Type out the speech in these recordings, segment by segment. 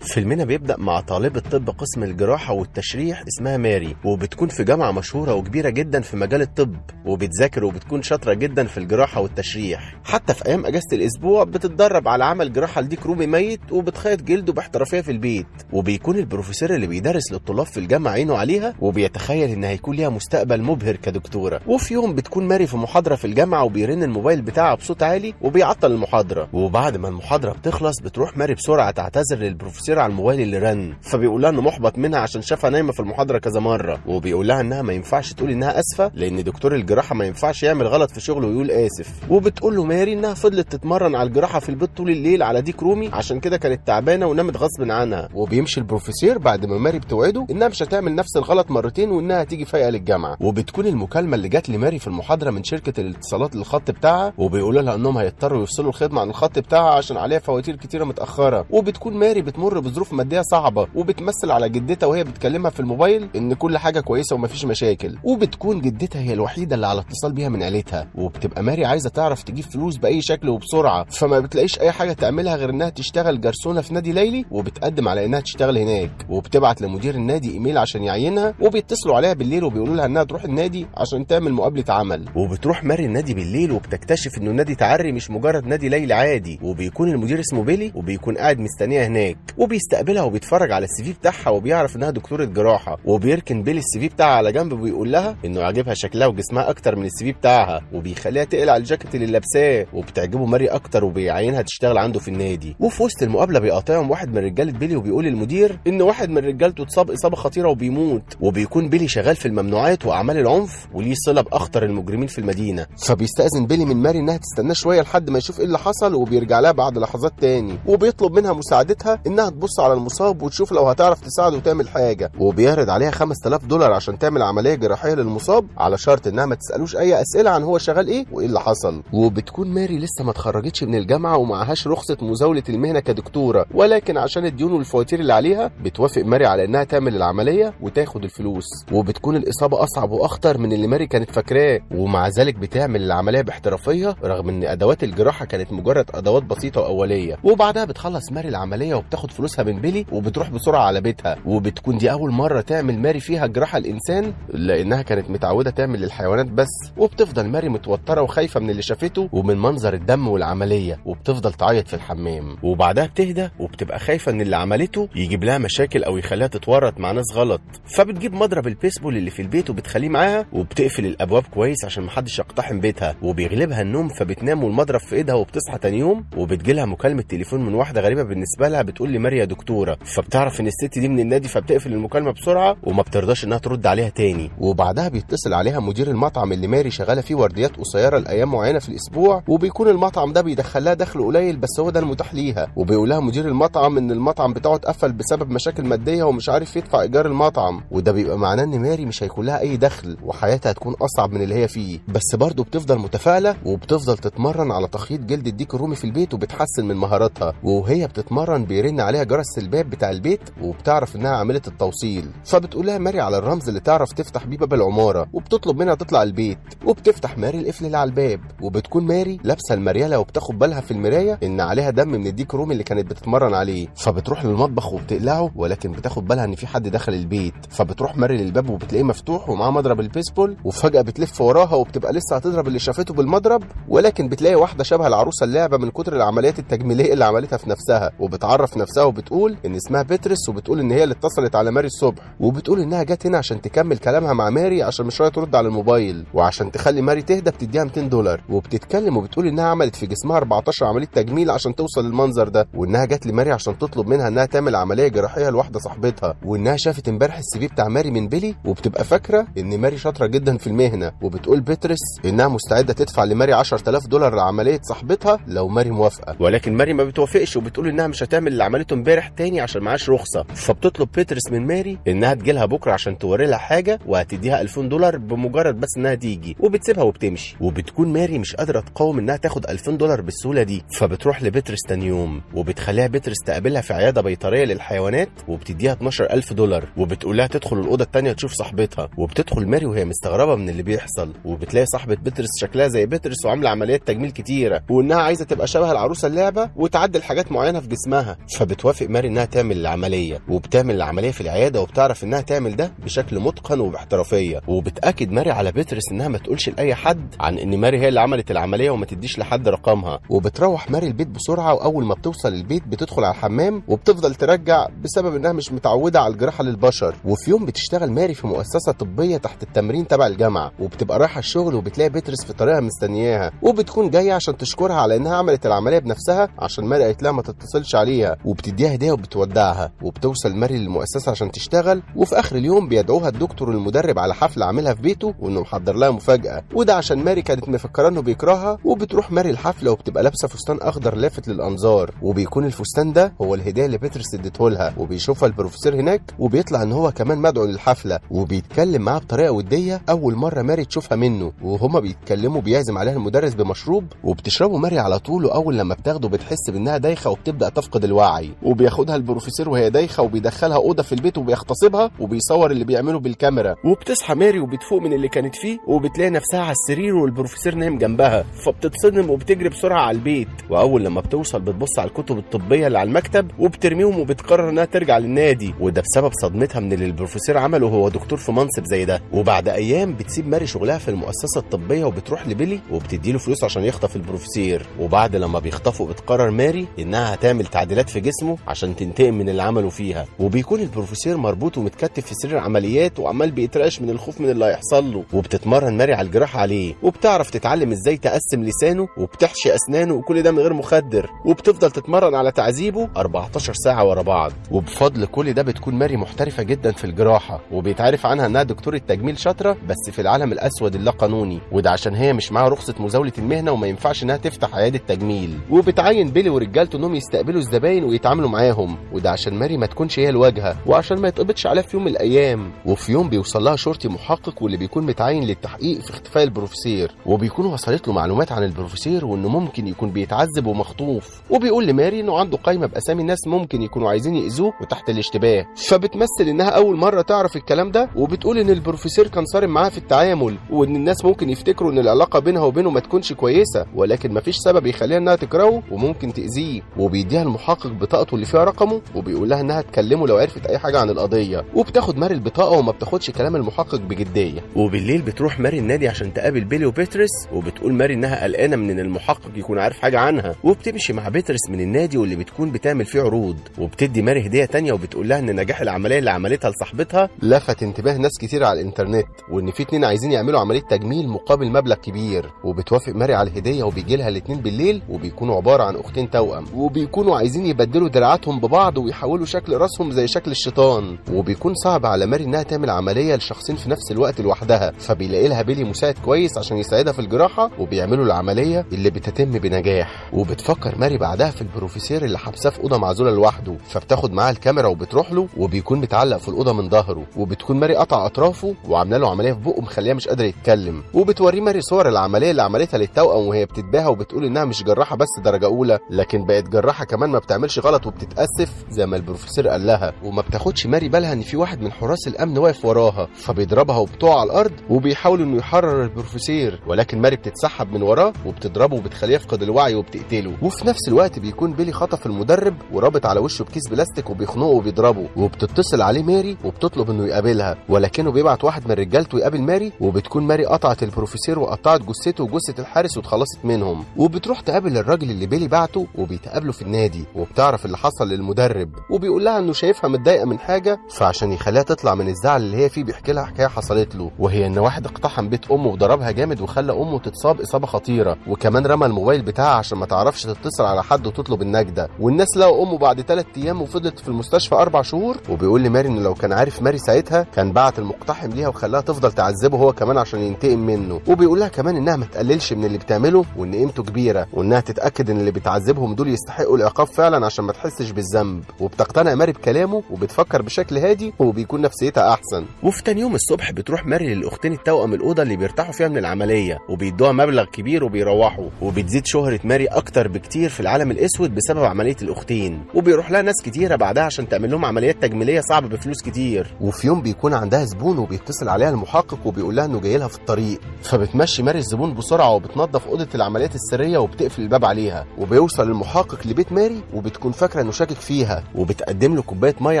فيلمنا بيبدأ مع طالبة طب قسم الجراحة والتشريح اسمها ماري وبتكون في جامعة مشهورة وكبيرة جدا في مجال الطب وبتذاكر وبتكون شاطرة جدا في الجراحة والتشريح. حتى في أيام أجازة الأسبوع بتتدرب على عمل جراحة لديك رومي ميت وبتخيط جلده باحترافية في البيت. وبيكون البروفيسور اللي بيدرس للطلاب في الجامعة عينه عليها وبيتخيل إن هيكون ليها مستقبل مبهر كدكتورة. وفي يوم بتكون ماري في محاضرة في الجامعة وبيرن الموبايل بتاعها بصوت عالي وبيعطل المحاضرة. وبعد ما المحاضرة بتخلص بتروح ماري بسرعة تعتذر للبروفيسور على الموبايل اللي رن فبيقول لها إنه محبط منها عشان شافها نايمة في المحاضرة كذا مرة. وبيقول لها إنها ما ينفعش تقول إنها آسفة لأن دكتور الجراحة ما ينفعش يعمل غلط في شغله ويقول آسف. وبتقول له ماري إنها فضلت تتمرن على الجراحة في البيت طول الليل على ديك رومي عشان كده كانت تعبانة ونامت غصب عنها. وبيمشي البروفيسور بعد ما ماري بتوعده إنها مش هتعمل نفس الغلط مرتين وإنها هتيجي فايقة للجامعة. وبتكون المكالمة اللي جات لماري في المحاضرة من شركة الاتصالات للخط بتاعها وبيقولوا لها إنهم هيضطروا يفصلوا الخدمة عن الخط بتاعها عشان عليها فواتير كتيرة متأخرة. وبتكون ماري بتمر بظروف مادية صعبة وبتمثل على جدتها وهي بتكلمها في الموبايل إن كل حاجة كويسة ومفيش مشاكل. وبتكون جدتها هي الوحيدة اللي على اتصال بيها من عيلتها. وبتبقى ماري عايزة تعرف تجيب فلوس بأي شكل وبسرعة. فما بتلاقيش أي حاجة تعملها غير إنها تشتغل جرسونة في نادي ليلي وبتقدم على إنها تشتغل هناك. وبتبعت لمدير النادي إيميل عشان يعينها وبيتصلوا عليها بالليل وبيقولوا لها إنها تروح النادي عشان تعمل مقابلة عمل. وبتروح ماري النادي بالليل وبتكتشف إنه نادي تعري مش مجرد نادي ليلي عادي. وبيكون المدير اسمه بيلي وبيكون قاعد مستنيها هناك. وبيستقبلها وبيتفرج على ال CV بتاعها وبيعرف إنها دكتورة جراحة. وبيركن بيلي ال CV بتاعها على جنب وبيقول لها إنه عاجبها شكلها وجسمها أكتر من ال CV بتاعها وبيخليها تقلع الجاكيت اللي لابساه وبتعجبه ماري أكتر وبيعينها تشتغل عنده في النادي. وفي وسط المقابلة بيقاطعهم واحد من رجالة بيلي وبيقول للمدير إن واحد من رجالته اتصاب إصابة خطيرة وبيموت. وبيكون بيلي شغال في الممنوعات وأعمال العنف وليه صلة بأخطر المجرمين في المدينة. فبيستأذن بيلي من ماري إنها تستناه شوية لحد ما يشوف إيه اللي حصل وبيرجع لها بعد لحظات تاني. وبيطلب منها مساعدتها إنها تبص على المصاب وتشوف لو هتعرف تساعده وتعمل حاجة. وبيعرض عليها 5000 دولار عشان تعمل عملية جراحية للمصاب على شرط إنها ما تسألوش أي أسئلة عن هو شغال إيه وإيه اللي حصل. وبتكون ماري لسه ما اتخرجتش من الجامعة ومعهاش رخصة مزاولة المهنة كدكتورة. ولكن عشان الديون والفواتير اللي عليها بتوافق ماري على إنها تعمل العملية وتاخد الفلوس. وبتكون الإصابة أصعب وأخطر من اللي ماري كانت فاكراه. ومع ذلك بتعمل العملية باحترافية رغم إن أدوات الجراحة كانت مجرد أدوات بسيطة وأولية. وبعدها بتخلص ماري العملية وبتاخد فلوسها من بيلي وبتروح بسرعة على بيتها. وبتكون دي أول مرة تعمل ماري فيها جراحة الإنسان لأنها كانت متعودة تعمل للحيوانات بس. وبتفضل ماري متوترة وخايفة من اللي شافته ومن منظر الدم والعملية وبتفضل تعيط في الحمام. وبعدها بتهدى وبتبقى خايفة إن اللي عملته يجيب لها مشاكل أو يخليها تتورط مع ناس غلط. فبتجيب مضرب البيسبول اللي في البيت وبتخليه معاها وبتقفل الأبواب كويس عشان محدش يقتحم بيتها. وبيغلبها النوم فبتنام والمضرب في إيدها وبتصحى تاني يوم وبتجيلها مكالمة تليفون من واحدة غريبة بالنسبة لها بتقول لماري يا دكتورة. فبتعرف إن الست دي من النادي فبتقفل المكالمة بسرعة وما بترضاش إنها ترد عليها تاني. وبعدها بيتصل عليها مدير المطعم اللي ماري شغالة فيه ورديات قصيرة لأيام معينة في الأسبوع وبيكون المطعم ده بيدخل لها دخل قليل بس هو ده المتاح ليها. وبيقول لها مدير المطعم إن المطعم بتاعه اتقفل بسبب مشاكل مادية ومش عارف يدفع إيجار المطعم. وده بيبقى معناه إن ماري مش هيكون لها أي دخل وحياتها هتكون أصعب من اللي هي فيه. بس برضه بتفضل متفائلة وبتفضل تتمرن على تخييط جلد الديك الرومي في البيت وبتحسن من مهاراتها. وهي بتتمرن بيرن عليها جرس الباب بتاع البيت وبتعرف إنها عاملة التوصيل. فبتقول لها ماري على الرمز اللي تعرف تفتح بيه باب العمارة وبتطلب منها تطلع البيت وبتفتح ماري القفل اللي على الباب. وبتكون ماري لابسة المريالة وبتاخد بالها في المراية إن عليها دم من الديك رومي اللي كانت بتتمرن عليه. فبتروح للمطبخ وبتقلعه ولكن بتاخد بالها إن في حد دخل البيت. فبتروح ماري للباب وبتلاقيه مفتوح ومعاه مضرب البيسبول وفجأة بتلف وراها وبتبقى لسه هتضرب اللي شافته بالمضرب. ولكن بتلاقي واحدة شبه العروسة اللعبة من كتر العمليات التجميلية اللي عملتها في نفسها وبتعرف نفسها وبتقول إن اسمها بيترس وبتقول إن هي اللي اتصلت على ماري الصبح. وبتقول إنها جت هنا عشان تكمل كلامها مع ماري عشان مش راضيه ترد على الموبايل. وعشان تخلي ماري تهدى بتديها 200 دولار. وبتتكلم وبتقول إنها عملت في جسمها 14 عملية تجميل عشان توصل للمنظر ده. وإنها جت لماري عشان تطلب منها إنها تعمل عملية جراحية لواحدة صاحبتها. وإنها شافت إمبارح ال CV بتاع ماري من بيلي. وبتبقى فاكرة إن ماري شاطرة جدا في المهنة. وبتقول بيترس إنها مستعدة تدفع لماري 10000 دولار لعملية صاحبتها لو ماري موافقة. ولكن ماري ما بتوافقش وبتقول إنها مش هتعمل اللي عملته امبارح تاني عشان معهاش رخصة. فبتطلب بيترس من ماري إنها تجيلها بكرة عشان توري لها حاجة وهتديها 2000 دولار بمجرد بس إنها تيجي. وبتسيبها وبتمشي. وبتكون ماري مش قادرة تقاوم إنها تاخد 2000 دولار بالسهولة دي. فبتروح لبيترس تاني يوم. وبتخليها بيترس تقابلها في عيادة بيطرية للحيوانات وبتديها 12000 دولار. وبتقول لها تدخل الأوضة التانية تشوف صاحبتها. وبتدخل ماري وهي مستغربة من اللي بيحصل. وبتلاقي صاحبة بيترس شكلها زي بيترس وعاملة عمليات تجميل كتيرة. وإنها عايزة تبقى شبه العروسة اللعبة وتعدل حاجات معينة في جسمها. فبتوري وبتوافق ماري إنها تعمل العملية وبتعمل العملية في العيادة وبتعرف إنها تعمل ده بشكل متقن وباحترافيه وبتأكد ماري على بيترس إنها ما تقولش لأي حد عن إن ماري هي اللي عملت العملية وما تديش لحد رقمها. وبتروح ماري البيت بسرعة وأول ما بتوصل البيت بتدخل على الحمام وبتفضل ترجع بسبب إنها مش متعودة على الجراحة للبشر. وفي يوم بتشتغل ماري في مؤسسة طبية تحت التمرين تبع الجامعة وبتبقى رايحة الشغل وبتلاقي بيترس في طريقها مستنياها. وبتكون جاية عشان تشكرها على إنها عملت العملية بنفسها عشان ماري قالت لها ما تتصلش عليها. وبتديها هدية وبتودعها وبتوصل ماري للمؤسسة عشان تشتغل وفي آخر اليوم بيدعوها الدكتور المدرب على حفلة عاملها في بيته وإنه محضر لها مفاجأة. وده عشان ماري كانت مفكرة إنه بيكرهها وبتروح ماري الحفلة وبتبقى لابسة فستان أخضر لافت للأنظار. وبيكون الفستان ده هو الهدية اللي بيترس اديته لها. وبيشوفها البروفيسور هناك وبيطلع إن هو كمان مدعو للحفلة. وبيتكلم معاها بطريقة ودية أول مرة ماري تشوفها منه. وهما بيتكلموا بيعزم عليها المدرس بمشروب وبتشربه ماري على طول وأول لما بتاخده بتحس بإنها دايخة وبتبدأ تفقد الوعي. وبياخدها البروفيسور وهي دايخة وبيدخلها أوضة في البيت وبيغتصبها وبيصور اللي بيعمله بالكاميرا. وبتصحى ماري وبتفوق من اللي كانت فيه وبتلاقي نفسها على السرير والبروفيسور نايم جنبها. فبتتصدم وبتجري بسرعة على البيت. وأول لما بتوصل بتبص على الكتب الطبية اللي على المكتب وبترميهم وبتقرر إنها ترجع للنادي. وده بسبب صدمتها من اللي البروفيسور عمله وهو دكتور في منصب زي ده. وبعد أيام بتسيب ماري شغلها في المؤسسة الطبية وبتروح لبيلي وبتديله فلوس عشان يخطف البروفيسور وبعد لما بيخطفوا بتقرر ماري إنها هتعمل تعديلات في جسمه عشان تنتقم من اللي عمله فيها. وبيكون البروفيسور مربوط ومتكتف في سرير عمليات وعمال بيترعش من الخوف من اللي هيحصل له. وبتتمرن ماري على الجراحة عليه. وبتعرف تتعلم إزاي تقسم لسانه وبتحشي أسنانه وكل ده من غير مخدر. وبتفضل تتمرن على تعذيبه 14 ساعة ورا بعض. وبفضل كل ده بتكون ماري محترفة جدا في الجراحة. وبيتعرف عنها إنها دكتورة تجميل شاطرة بس في العالم الأسود اللا قانوني وده عشان هي مش معاها رخصة مزاولة المهنة وما ينفعش إنها تفتح عيادة تجميل. وبتعين بيلي ورجالته إنهم يستقبلوا الزباين ويتعاملوا معاهم وده عشان ماري ما تكونش هي الواجهة وعشان ما يتقبضش عليها في يوم من الأيام. وفي يوم بيوصل لها شرطي محقق واللي بيكون متعين للتحقيق في اختفاء البروفيسور وبيكون وصلت له معلومات عن البروفيسور وإنه ممكن يكون بيتعذب ومخطوف. وبيقول لماري إنه عنده قائمه بأسامي ناس ممكن يكونوا عايزين يأذوه وتحت الاشتباه. فبتمثل إنها أول مرة تعرف الكلام ده وبتقول إن البروفيسور كان صارم معاها في التعامل وإن الناس ممكن يفتكروا إن العلاقة بينها وبينه ما تكونش كويسة. ولكن مفيش سبب يخليها إنها تكرهه وممكن تأذيه. وبيديها المحقق بطاقته اللي فيها رقمه وبيقول لها إنها تكلمه لو عرفت أي حاجة عن القضية. وبتاخد ماري البطاقة وما بتاخدش كلام المحقق بجدية. وبالليل بتروح ماري النادي عشان تقابل بيلي وبيترس وبتقول ماري إنها قلقانة من إن المحقق يكون عارف حاجة عنها. وبتمشي مع بيترس من النادي واللي بتكون بتعمل فيه عروض. وبتدي ماري هدية تانية وبتقول لها إن نجاح العملية اللي عملتها لصاحبتها لفت انتباه ناس كتير على الإنترنت وإن في اتنين عايزين يعملوا عملية تجميل مقابل مبلغ كبير. وبتوافق ماري على الهدية وبيجي لها الاتنين بالليل وبيكونوا عبارة عن أختين توأم. وبيكونوا عايزين يبدلوا دراعاتهم ببعض ويحولوا شكل راسهم زي شكل الشيطان. وبيكون صعب على ماري إنها تعمل عملية لشخصين في نفس الوقت لوحدها. فبيلاقي لها بيلي مساعد كويس عشان يساعدها في الجراحة وبيعملوا العملية اللي بتتم بنجاح. وبتفكر ماري بعدها في البروفيسور اللي حبساه في أوضة معزولة لوحده. فبتاخد معاها الكاميرا وبتروح له وبيكون متعلق في الأوضة من ظهره. وبتكون ماري قاطعة أطرافه وعاملة له عملية في بقه مخليه مش قادر يتكلم. وبتوريه ماري صور العملية اللي عملتها للتوأم وهي بتتباهى وبتقول إنها مش جراحة بس درجة أولى لكن بقت جراحة كمان ما بتعملش غلط وبتتأسف زي ما البروفيسور قال لها. وما بتاخدش ماري بالها إن في واحد من حراس الأمن واقف وراها. فبيضربها وبتقع على الأرض وبيحاول إنه يحرر البروفيسور. ولكن ماري بتتسحب من وراه وبتضربه وبتخليه يفقد الوعي وبتقتله. وفي نفس الوقت بيكون بيلي خطف المدرب ورابط على وشه بكيس بلاستيك وبيخنقه وبيضربه. وبتتصل عليه ماري وبتطلب إنه يقابلها. ولكنه بيبعت واحد من رجالته يقابل ماري وبتكون ماري قطعت البروفيسور وقطعت جثته وجثة الحارس واتخلصت منهم. وبتروح تقابل الراجل اللي بيلي بعته وبيتقابلوا في النادي. وبتعرف اللي حصل للمدرب وبيقول لها إنه شايفها متضايقة من حاجة فعشان يخليها تطلع من الزعل اللي هي فيه بيحكي لها حكاية حصلت له. وهي إن واحد اقتحم بيت أمه وضربها جامد وخلى أمه تتصاب إصابة خطيرة. وكمان رمى الموبايل بتاعها عشان ما تعرفش تتصل على حد وتطلب النجدة. والناس لقوا أمه بعد ثلاث أيام وفضلت في المستشفى أربع شهور. وبيقول لماري إنه لو كان عارف ماري ساعتها كان بعت المقتحم ليها وخلاها تفضل تعذبه هو كمان عشان ينتقم منه. وبيقول لها كمان إنها ما تقللش من اللي بتعمله وإن قيمته كبيرة وإنها تتأكد إن اللي بتعذبهم دول يستحقوا العقاب فعلا عشان ما تحسش بالذنب وبتقتنع ماري بكلامه وبتفكر بشكل هادي وبيكون نفسيتها أحسن. وفي تاني يوم الصبح بتروح ماري للأختين التوأم الأوضة اللي بيرتاحوا فيها من العملية وبيدوها مبلغ كبير وبيروحوا وبتزيد شهرة ماري أكتر بكتير في العالم الأسود بسبب عملية الأختين وبيروح لها ناس كتيرة بعدها عشان تعمل لهم عمليات تجميلية صعبة بفلوس كتير. وفي يوم بيكون عندها زبون وبيتصل عليها المحقق وبيقول لها إنه جاي لها في الطريق. فبتمشي ماري الزبون بسرعة وبتنظف أوضة العمليات السرية وبتقفل الباب عليها وبيوصل المحقق لبيت ماري وبتكون فاكرة انه شاكك فيها وبتقدم له كوباية مية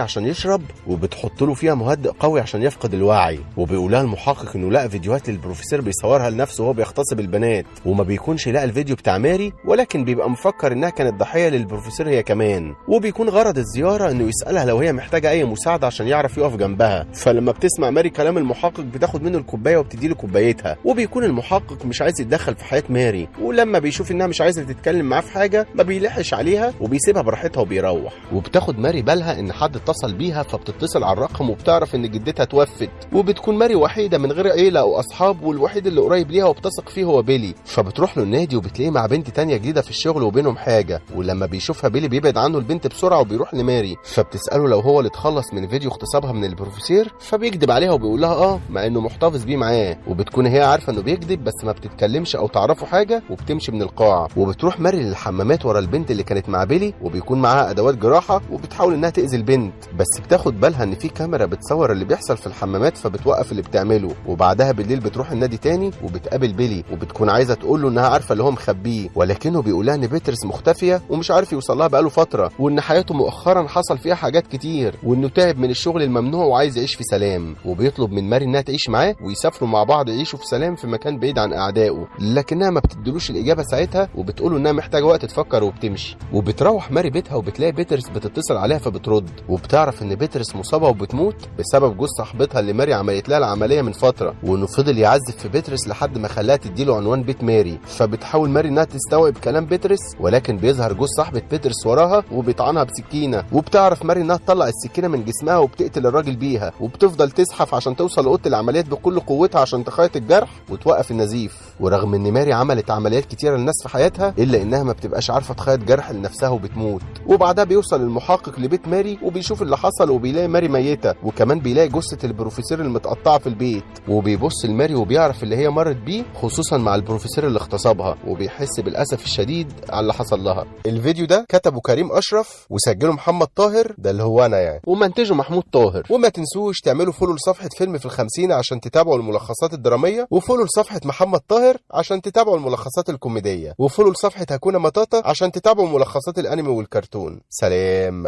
عشان يشرب وبتحط له فيها مهدئ قوي عشان يفقد الوعي. وبيقول لها المحقق إنه لقى فيديوهات للبروفيسور بيصورها لنفسه وهو بيغتصب البنات. وما بيكونش لقى الفيديو بتاع ماري ولكن بيبقى مفكر إنها كانت ضحية للبروفيسور هي كمان. وبيكون غرض الزيارة إنه يسألها لو هي محتاجة أي مساعدة عشان يعرف يقف جنبها. فلما بتسمع ماري كلام المحقق بتاخد منه الكوباية وبتدي له كوبايتها. وبيكون المحقق مش عايز يتدخل في حياة ماري. ولما بيشوف إنها مش عايزة تتكلم معاه في حاجة ما بيلحش عليها وبيسيبها براحتها وبيروح وبتاخد ماري بالها إن حد اتصل بيها فبتتصل على الرقم وبتعرف إن جدتها توفت. وبتكون ماري وحيدة من غير عيلة أو اصحاب والوحيد اللي قريب ليها وبتثق فيه هو بيلي. فبتروح له النادي وبتلاقيه مع بنت تانية جديدة في الشغل وبينهم حاجة. ولما بيشوفها بيلي بيبعد عنه البنت بسرعة وبيروح لماري. فبتسأله لو هو اللي اتخلص من فيديو اغتصابها من البروفيسور فبيكذب عليها وبيقول لها آه مع إنه محتفظ بيه معاه. وبتكون هي عارفة إنه بيكذب بس ما بتتكلمش أو تعرفه حاجة وبتمشي من القاعه وبتروح ماري للحمامات ورا البنت اللي كانت مع بيلي وبيكون معاها أدوات جراحة وبتحاول إنها تأذي البنت بس بتاخد بالها إن في كاميرا بتصور اللي بيحصل في الحمامات فبتوقف اللي بتعمله وبعدها بالليل بتروح النادي تاني وبتقابل بيلي وبتكون عايزة تقول له إنها عارفة اللي هو مخبيه ولكنه بيقول لها إن بيترس مختفية ومش عارف يوصل لها بقاله فترة وإن حياته مؤخرا حصل فيها حاجات كتير وإنه تعب من الشغل الممنوع وعايز يعيش في سلام وبيطلب من ماري إنها تعيش معاه ويسافروا مع بعض يعيشوا في سلام في مكان بعيد عن أعدائه لكنها ما بتدلوش الإجابة ساعتها وبتقوله إنها محتاجة وقت تفكر وبتمشي وبتروح ماري بيتها وبتلاقي بيترس بتتصل عليها فبترد وبتعرف إن بيترس مصابة وبتموت بسبب جوز صاحبتها اللي ماري عملت لها العملية من فترة وإنه فضل يعذب في بيترس لحد ما خلاها تديله عنوان بيت ماري. فبتحاول ماري إنها تستوعب كلام بيترس ولكن بيظهر جوز صاحبة بيترس وراها وبيطعنها بسكينة. وبتعرف ماري إنها تطلع السكينة من جسمها وبتقتل الراجل بيها وبتفضل تزحف عشان توصل لأوضة العمليات بكل قوتها عشان تخيط الجرح وتوقف النزيف. ورغم إن ماري عملت عمليات كتيرة للناس في حياتها إلا إنها ما بتبقاش عارفة تخيط جرح لنفسها وبتموت. وبعدها بيوصل المحقق لبيت ماري وبيشوف اللي حصل وبيلاقي ماري ميتة وكمان بيلاقي جثة البروفيسور المتقطعه في البيت. وبيبص لماري وبيعرف اللي هي مرت بيه خصوصا مع البروفيسور اللي اغتصبها وبيحس بالأسف الشديد على اللي حصل لها. الفيديو ده كتبه كريم أشرف وسجله محمد طاهر ده اللي هو أنا يعني. ومنتجه محمود طاهر. وما تنسوش تعملوا follow لصفحة فيلم في الخمسين عشان تتابعوا الملخصات الدرامية و follow لصفحة محمد طاهر عشان تتابعوا الملخصات الكوميدية و follow لصفحة هكونا مطاطا عشان تتابعوا ملخصات الأنمي والكرتون. سلام.